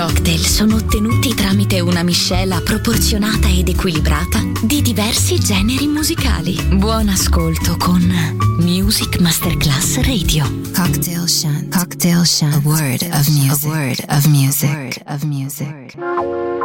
Cocktail sono ottenuti tramite una miscela proporzionata ed equilibrata di diversi generi musicali. Buon ascolto con Music Masterclass Radio. Cocktail Shunt. Cocktail Shunt. A word of music. A word of music. A word of music.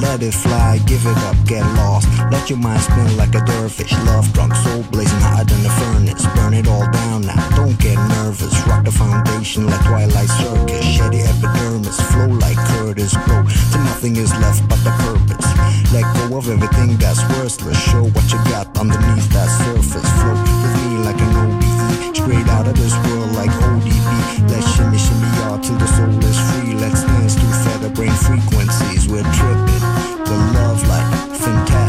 Let it fly, give it up, get lost. Let your mind spin like a dervish. Love drunk, soul blazing hotter than the furnace. Burn it all down now, don't get nervous. Rock the foundation like Twilight Circus. Shady epidermis, flow like Curtis. Grow till nothing is left but the purpose. Let go of everything that's worthless. Show what you got underneath that surface. Float with me like an OBE. Straight out of this world like ODB. Let's shimmy, shimmy, y'all till the soul is free. Let's dance to feather brain frequencies. We're tripping. The love like fantastic.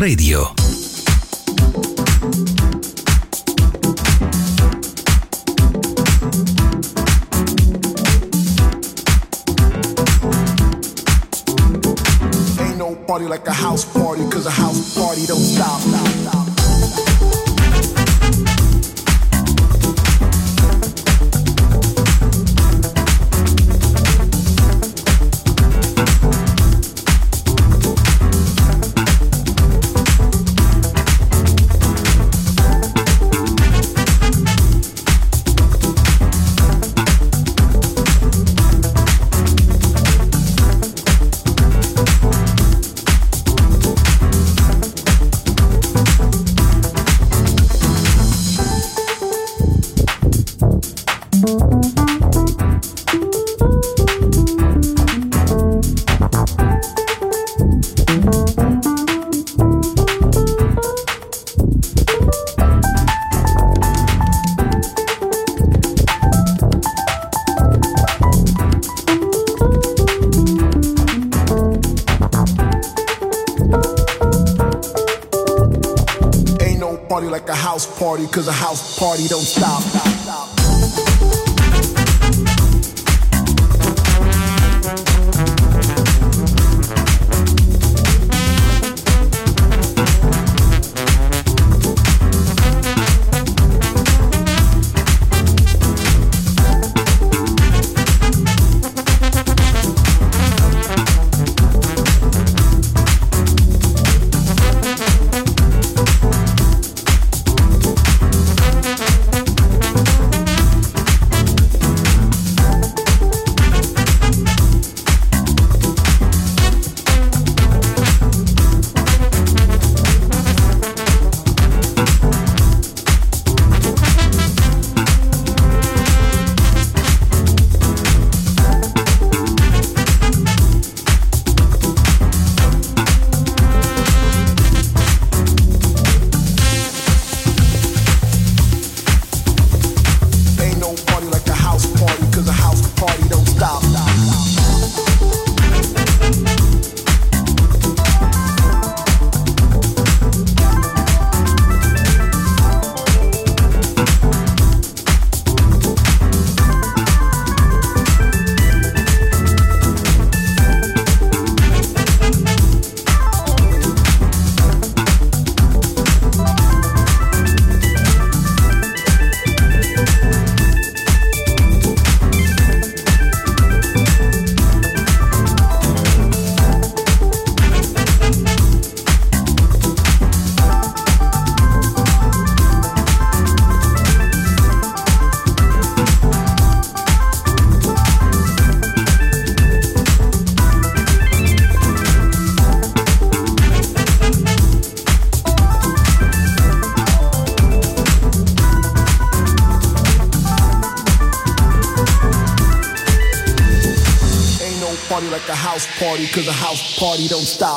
Radio. Ain't no party like a house party. Cause a house party don't stop. party don't stop.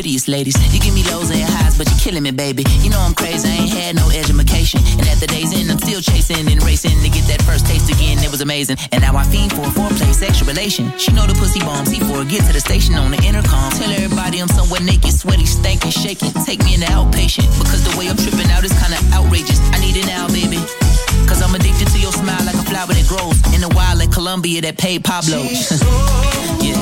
prettiest ladies. You give me lows and highs, but you're killing me, baby. You know I'm crazy, I ain't had no education. And at the day's end, I'm still chasing and racing to get that first taste again. It was amazing. And now I fiend for a foreplay, sexual relation. She know the pussy bomb, C4, get to the station on the intercom. Tell everybody I'm somewhere naked, sweaty, stankin', shaking. Take me in the outpatient, because the way I'm tripping out is kinda outrageous. I need it now, baby. Cause I'm addicted to your smile like a flower that grows in the wild like Colombia that paid Pablo. yeah,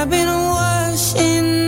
I've been washing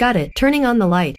Got it. Turning on the light.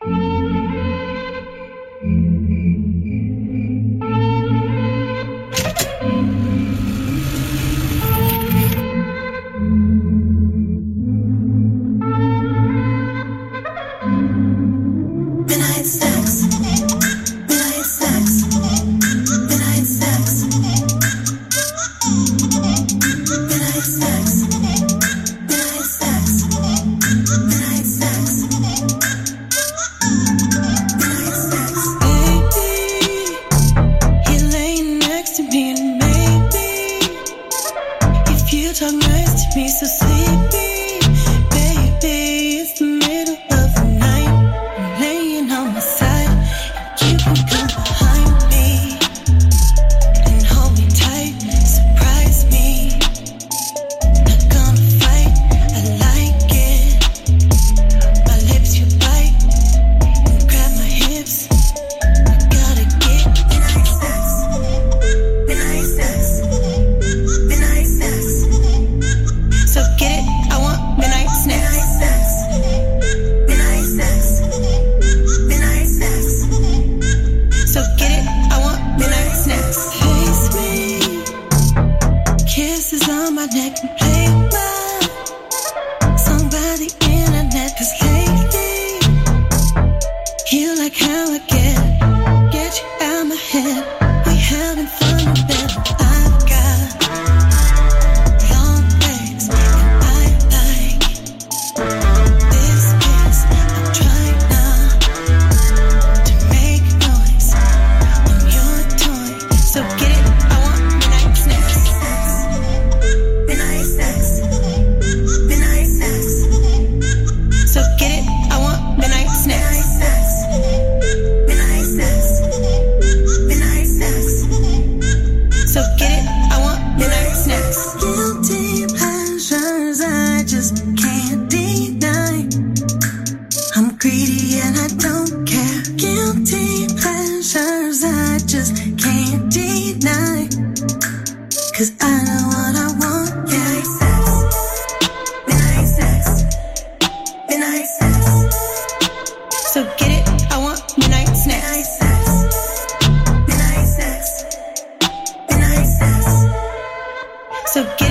to get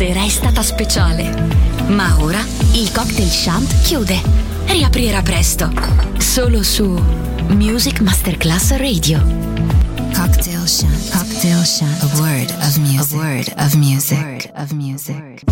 Stasera è stata speciale. Ma ora il cocktail shant chiude. Riaprirà presto. Solo su Music Masterclass Radio. Cocktail Shant. Cocktail Shant. A word of music. A word of music. of music.